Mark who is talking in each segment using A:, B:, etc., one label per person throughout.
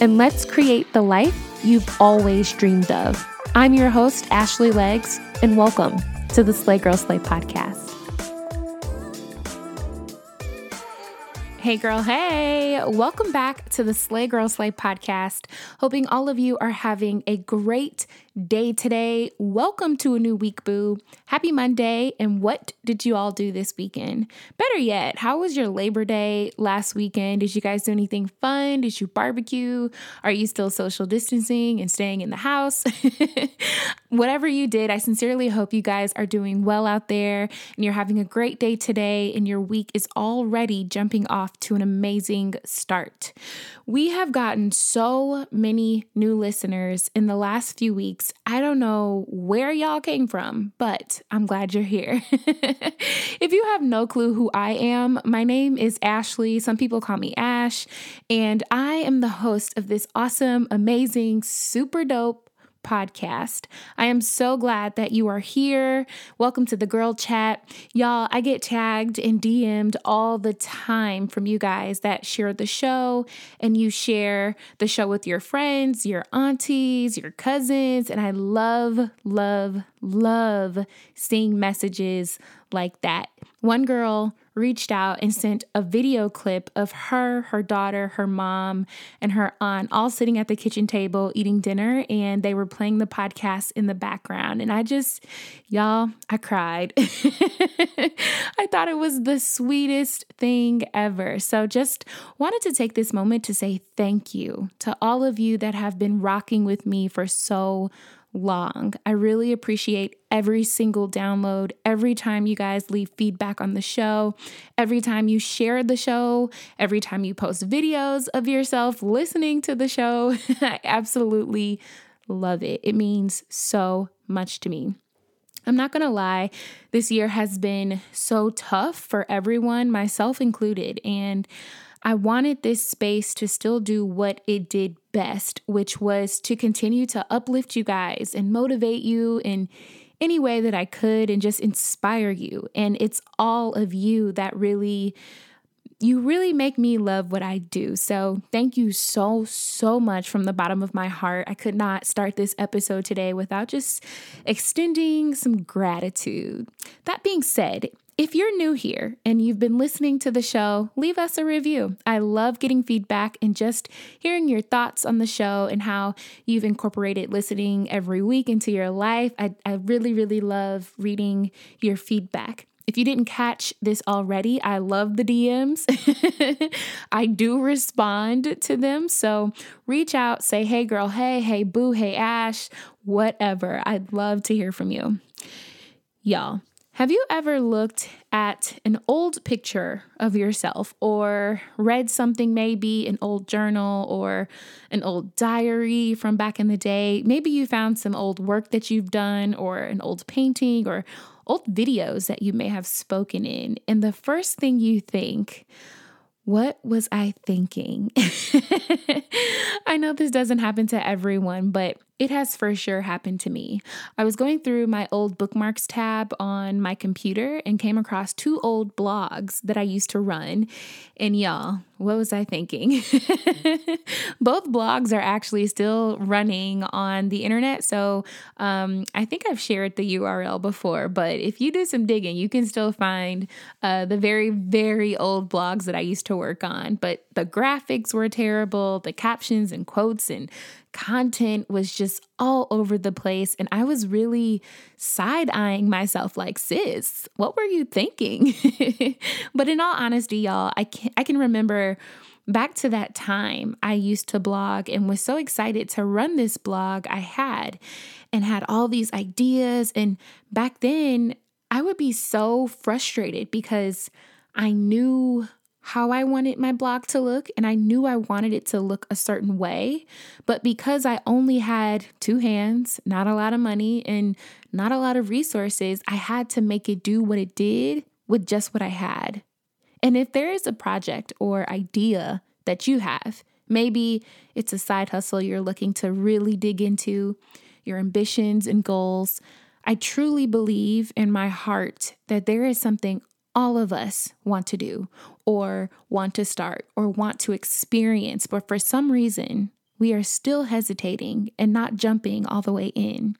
A: and let's create the life you've always dreamed of. I'm your host, Ashley Legs, and welcome to the Slay Girl Slay podcast. Hey, girl, hey, welcome back to the Slay Girl Slay podcast. Hoping all of you are having a great day today. Welcome to a new week, boo. Happy Monday. And what did you all do this weekend? Better yet, how was your Labor Day last weekend? Did you guys do anything fun? Did you barbecue? Are you still social distancing and staying in the house? Whatever you did, I sincerely hope you guys are doing well out there and you're having a great day today and your week is already jumping off to an amazing start. We have gotten so many new listeners in the last few weeks. I don't know where y'all came from, but I'm glad you're here. if you have no clue who I am, my name is Ashley. Some people call me Ash, and I am the host of this awesome, amazing, super dope podcast. I am so glad that you are here. Welcome to the girl chat. Y'all, I get tagged and DM'd all the time from you guys that share the show and you share the show with your friends, your aunties, your cousins. And I love, love, love seeing messages like that. One girl reached out and sent a video clip of her, her daughter, her mom, and her aunt all sitting at the kitchen table eating dinner, and they were playing the podcast in the background. And I just, y'all, I cried. I thought it was the sweetest thing ever. So just wanted to take this moment to say thank you to all of you that have been rocking with me for so long. I really appreciate every single download, every time you guys leave feedback on the show, every time you share the show, every time you post videos of yourself listening to the show. I absolutely love it. It means so much to me. I'm not gonna lie, this year has been so tough for everyone, myself included. And I wanted this space to still do what it did best, which was to continue to uplift you guys and motivate you in any way that I could and just inspire you. And it's all of you that really you really make me love what I do. So, thank you so, so much from the bottom of my heart. I could not start this episode today without just extending some gratitude. That being said, if you're new here and you've been listening to the show, leave us a review. I love getting feedback and just hearing your thoughts on the show and how you've incorporated listening every week into your life. I, I really, really love reading your feedback. If you didn't catch this already, I love the DMs. I do respond to them. So reach out, say, hey, girl, hey, hey, boo, hey, Ash, whatever. I'd love to hear from you. Y'all, have you ever looked at an old picture of yourself or read something, maybe an old journal or an old diary from back in the day? Maybe you found some old work that you've done or an old painting or old videos that you may have spoken in. And the first thing you think, what was I thinking? I know this doesn't happen to everyone, but it has for sure happened to me. I was going through my old bookmarks tab on my computer and came across two old blogs that I used to run. And y'all, what was I thinking? Both blogs are actually still running on the internet. So um, I think I've shared the URL before, but if you do some digging, you can still find uh, the very, very old blogs that I used to work on. But the graphics were terrible, the captions and quotes and content was just all over the place. And I was really side eyeing myself like, sis, what were you thinking? but in all honesty, y'all, I can, I can remember back to that time I used to blog and was so excited to run this blog I had and had all these ideas. And back then, I would be so frustrated because I knew how I wanted my blog to look, and I knew I wanted it to look a certain way. But because I only had two hands, not a lot of money, and not a lot of resources, I had to make it do what it did with just what I had. And if there is a project or idea that you have, maybe it's a side hustle you're looking to really dig into, your ambitions and goals, I truly believe in my heart that there is something all of us want to do or want to start or want to experience, but for some reason, we are still hesitating and not jumping all the way in.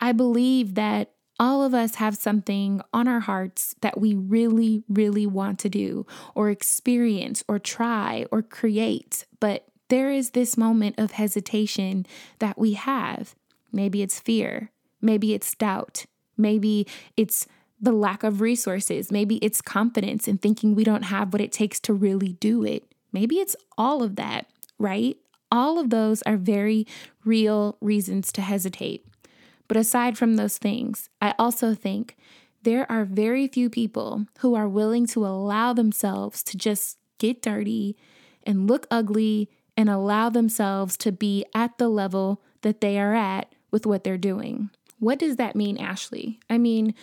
A: I believe that all of us have something on our hearts that we really, really want to do or experience or try or create, but there is this moment of hesitation that we have. Maybe it's fear, maybe it's doubt, maybe it's the lack of resources. Maybe it's confidence in thinking we don't have what it takes to really do it. Maybe it's all of that, right? All of those are very real reasons to hesitate. But aside from those things, I also think there are very few people who are willing to allow themselves to just get dirty and look ugly and allow themselves to be at the level that they are at with what they're doing. What does that mean, Ashley? I mean,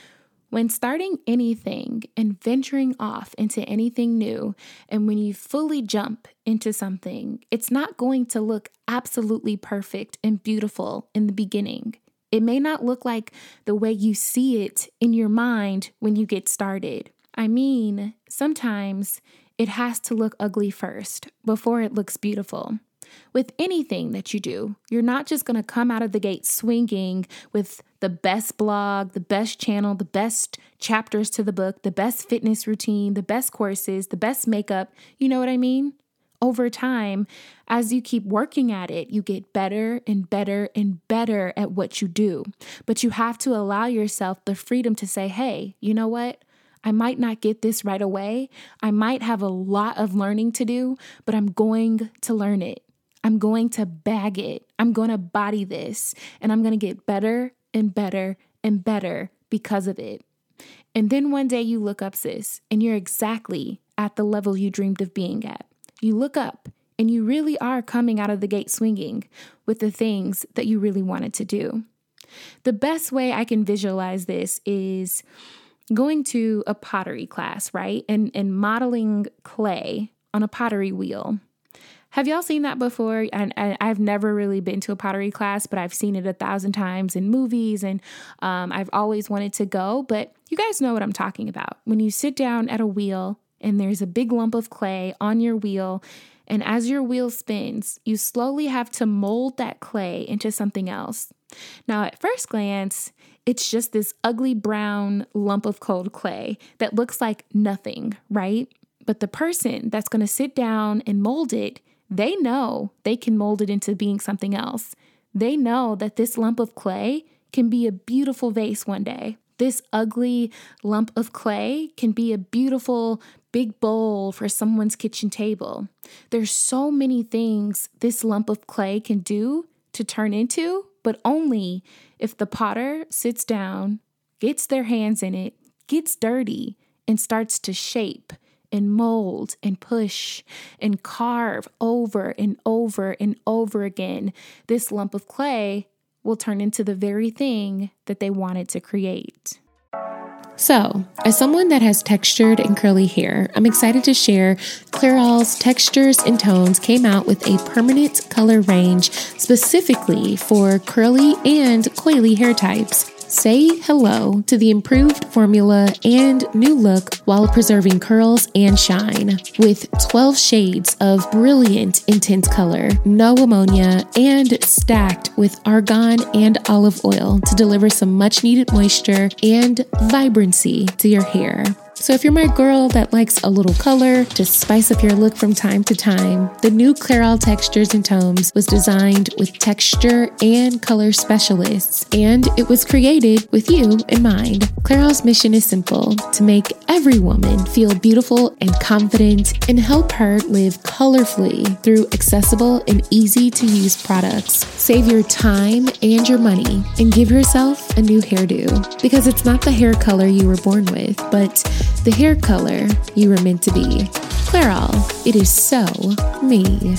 A: when starting anything and venturing off into anything new, and when you fully jump into something, it's not going to look absolutely perfect and beautiful in the beginning. It may not look like the way you see it in your mind when you get started. I mean, sometimes it has to look ugly first before it looks beautiful. With anything that you do, you're not just going to come out of the gate swinging with the best blog, the best channel, the best chapters to the book, the best fitness routine, the best courses, the best makeup. You know what I mean? Over time, as you keep working at it, you get better and better and better at what you do. But you have to allow yourself the freedom to say, hey, you know what? I might not get this right away. I might have a lot of learning to do, but I'm going to learn it. I'm going to bag it. I'm going to body this and I'm going to get better and better and better because of it. And then one day you look up, sis, and you're exactly at the level you dreamed of being at. You look up and you really are coming out of the gate swinging with the things that you really wanted to do. The best way I can visualize this is going to a pottery class, right? And and modeling clay on a pottery wheel. Have y'all seen that before? And, I've never really been to a pottery class, but I've seen it a thousand times in movies, and um, I've always wanted to go. But you guys know what I'm talking about. When you sit down at a wheel and there's a big lump of clay on your wheel, and as your wheel spins, you slowly have to mold that clay into something else. Now, at first glance, it's just this ugly brown lump of cold clay that looks like nothing, right? But the person that's going to sit down and mold it they know they can mold it into being something else. They know that this lump of clay can be a beautiful vase one day. This ugly lump of clay can be a beautiful big bowl for someone's kitchen table. There's so many things this lump of clay can do to turn into, but only if the potter sits down, gets their hands in it, gets dirty, and starts to shape and mold and push and carve over and over and over again, this lump of clay will turn into the very thing that they wanted to create. So, as someone that has textured and curly hair, I'm excited to share Clairol's Textures and Tones came out with a permanent color range specifically for curly and coily hair types. Say hello to the improved formula and new look while preserving curls and shine. With 12 shades of brilliant intense color, no ammonia, and stacked with argan and olive oil to deliver some much needed moisture and vibrancy to your hair. So, if you're my girl that likes a little color to spice up your look from time to time, the new Clairol Textures and Tones was designed with texture and color specialists, and it was created with you in mind. Clairol's mission is simple to make every woman feel beautiful and confident and help her live colorfully through accessible and easy to use products. Save your time and your money and give yourself a new hairdo because it's not the hair color you were born with, but the hair color you were meant to be. Clairol, it is so me.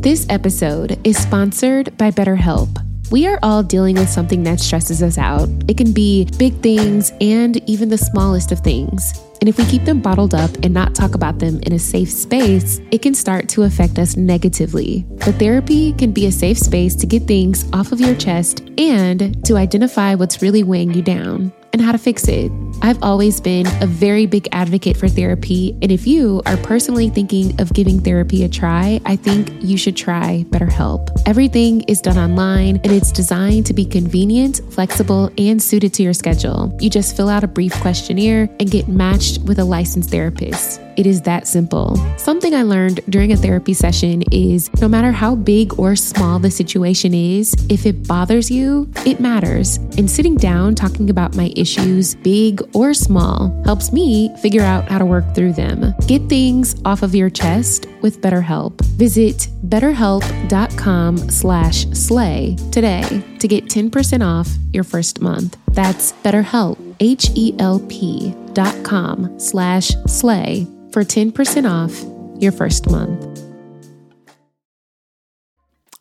A: This episode is sponsored by BetterHelp. We are all dealing with something that stresses us out. It can be big things and even the smallest of things. And if we keep them bottled up and not talk about them in a safe space, it can start to affect us negatively. But therapy can be a safe space to get things off of your chest and to identify what's really weighing you down and how to fix it. I've always been a very big advocate for therapy, and if you are personally thinking of giving therapy a try, I think you should try BetterHelp. Everything is done online and it's designed to be convenient, flexible, and suited to your schedule. You just fill out a brief questionnaire and get matched with a licensed therapist. It is that simple. Something I learned during a therapy session is no matter how big or small the situation is, if it bothers you, it matters. And sitting down talking about my issues, big or small, helps me figure out how to work through them. Get things off of your chest with BetterHelp. Visit betterhelp.com slash slay today to get 10% off your first month. That's BetterHelp, H-E-L-P dot com slash slay for 10% off your first month.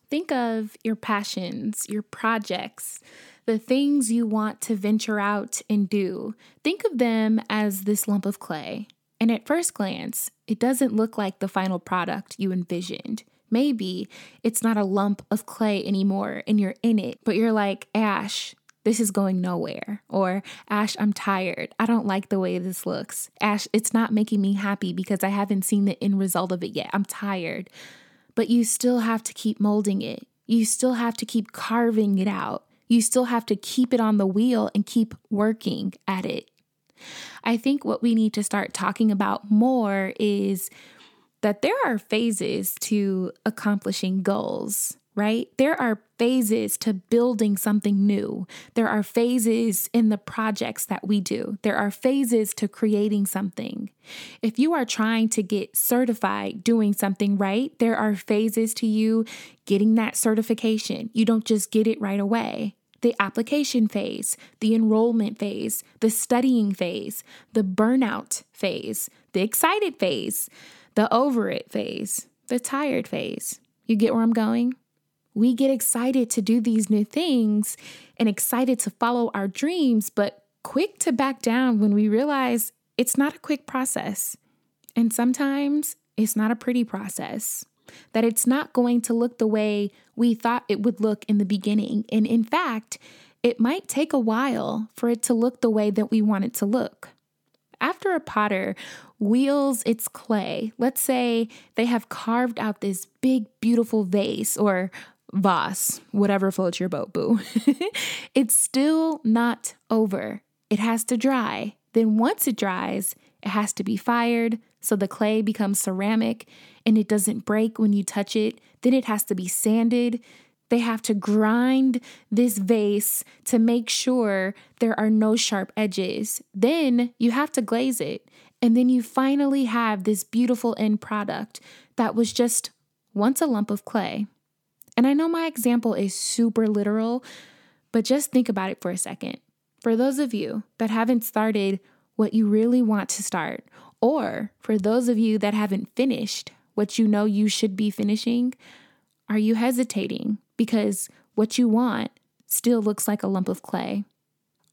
A: Think of your passions, your projects, the things you want to venture out and do. Think of them as this lump of clay. And at first glance, it doesn't look like the final product you envisioned. Maybe it's not a lump of clay anymore and you're in it, but you're like, Ash, this is going nowhere. Or, Ash, I'm tired. I don't like the way this looks. Ash, it's not making me happy because I haven't seen the end result of it yet. I'm tired. But you still have to keep molding it. You still have to keep carving it out. You still have to keep it on the wheel and keep working at it. I think what we need to start talking about more is that there are phases to accomplishing goals right? There are phases to building something new. There are phases in the projects that we do. There are phases to creating something. If you are trying to get certified doing something right, there are phases to you getting that certification. You don't just get it right away. The application phase, the enrollment phase, the studying phase, the burnout phase, the excited phase, the over it phase, the tired phase. You get where I'm going? we get excited to do these new things and excited to follow our dreams, but quick to back down when we realize it's not a quick process. And sometimes it's not a pretty process, that it's not going to look the way we thought it would look in the beginning. And in fact, it might take a while for it to look the way that we want it to look. After a potter wheels its clay, let's say they have carved out this big, beautiful vase or vase, whatever floats your boat, boo. it's still not over. It has to dry. Then, once it dries, it has to be fired so the clay becomes ceramic and it doesn't break when you touch it. Then, it has to be sanded. They have to grind this vase to make sure there are no sharp edges. Then, you have to glaze it. And then you finally have this beautiful end product that was just once a lump of clay. And I know my example is super literal, but just think about it for a second. For those of you that haven't started what you really want to start, or for those of you that haven't finished what you know you should be finishing, are you hesitating because what you want still looks like a lump of clay?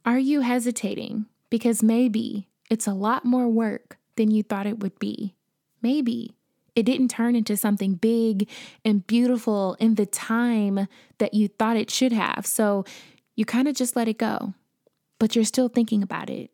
A: Are you hesitating because maybe it's a lot more work than you thought it would be? Maybe it didn't turn into something big and beautiful in the time that you thought it should have. So you kind of just let it go, but you're still thinking about it.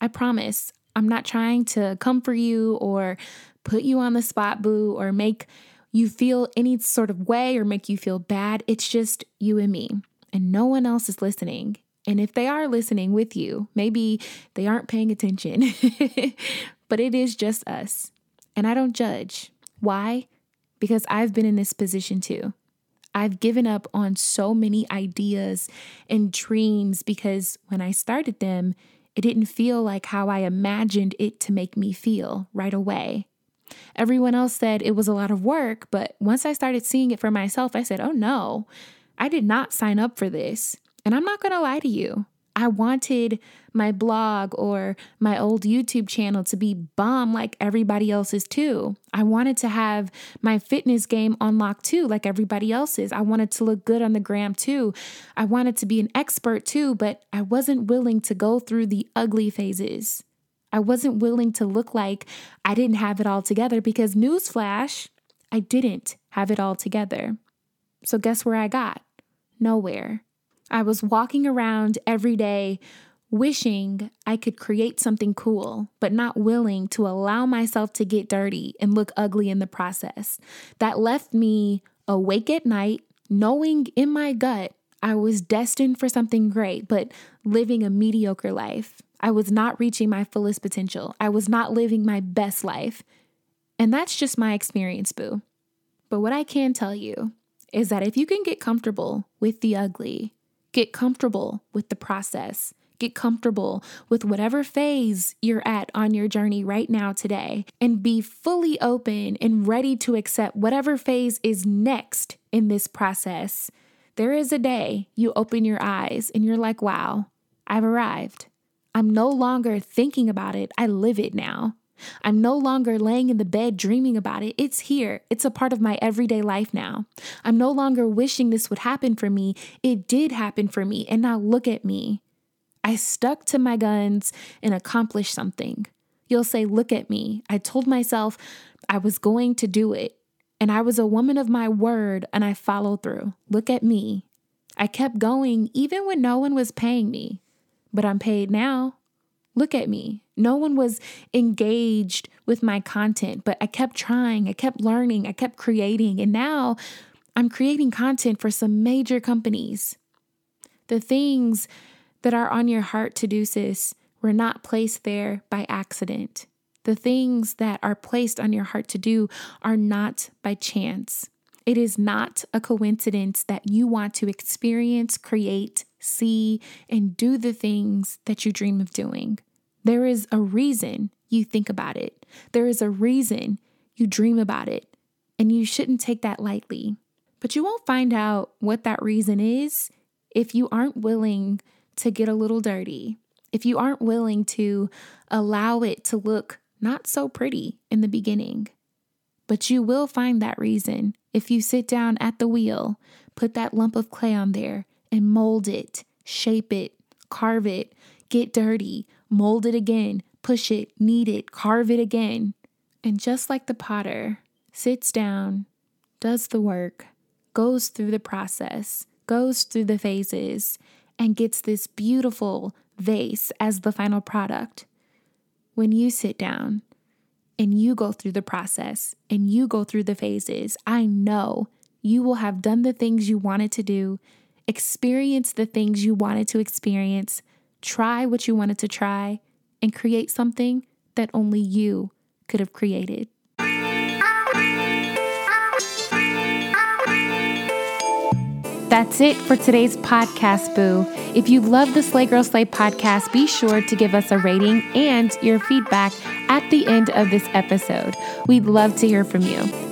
A: I promise, I'm not trying to come for you or put you on the spot, boo, or make you feel any sort of way or make you feel bad. It's just you and me, and no one else is listening. And if they are listening with you, maybe they aren't paying attention, but it is just us. And I don't judge. Why? Because I've been in this position too. I've given up on so many ideas and dreams because when I started them, it didn't feel like how I imagined it to make me feel right away. Everyone else said it was a lot of work, but once I started seeing it for myself, I said, oh no, I did not sign up for this. And I'm not going to lie to you. I wanted my blog or my old YouTube channel to be bomb like everybody else's too. I wanted to have my fitness game on lock too, like everybody else's. I wanted to look good on the gram too. I wanted to be an expert too, but I wasn't willing to go through the ugly phases. I wasn't willing to look like I didn't have it all together because, newsflash, I didn't have it all together. So, guess where I got? Nowhere. I was walking around every day wishing I could create something cool, but not willing to allow myself to get dirty and look ugly in the process. That left me awake at night, knowing in my gut I was destined for something great, but living a mediocre life. I was not reaching my fullest potential. I was not living my best life. And that's just my experience, boo. But what I can tell you is that if you can get comfortable with the ugly, get comfortable with the process, get comfortable with whatever phase you're at on your journey right now today, and be fully open and ready to accept whatever phase is next in this process, there is a day you open your eyes and you're like, wow, I've arrived. I'm no longer thinking about it, I live it now. I'm no longer laying in the bed dreaming about it. It's here. It's a part of my everyday life now. I'm no longer wishing this would happen for me. It did happen for me. And now look at me. I stuck to my guns and accomplished something. You'll say, Look at me. I told myself I was going to do it. And I was a woman of my word and I followed through. Look at me. I kept going even when no one was paying me but I'm paid now. Look at me. No one was engaged with my content, but I kept trying, I kept learning, I kept creating, and now I'm creating content for some major companies. The things that are on your heart to do, sis, were not placed there by accident. The things that are placed on your heart to do are not by chance. It is not a coincidence that you want to experience, create, see, and do the things that you dream of doing. There is a reason you think about it, there is a reason you dream about it, and you shouldn't take that lightly. But you won't find out what that reason is if you aren't willing to get a little dirty, if you aren't willing to allow it to look not so pretty in the beginning. But you will find that reason if you sit down at the wheel, put that lump of clay on there, and mold it, shape it, carve it, get dirty, mold it again, push it, knead it, carve it again. And just like the potter sits down, does the work, goes through the process, goes through the phases, and gets this beautiful vase as the final product. When you sit down and you go through the process and you go through the phases, I know you will have done the things you wanted to do, experience the things you wanted to experience, try what you wanted to try, and create something that only you could have created. That's it for today's podcast, Boo. If you love the Slay Girl Slay podcast, be sure to give us a rating and your feedback at the end of this episode. We'd love to hear from you.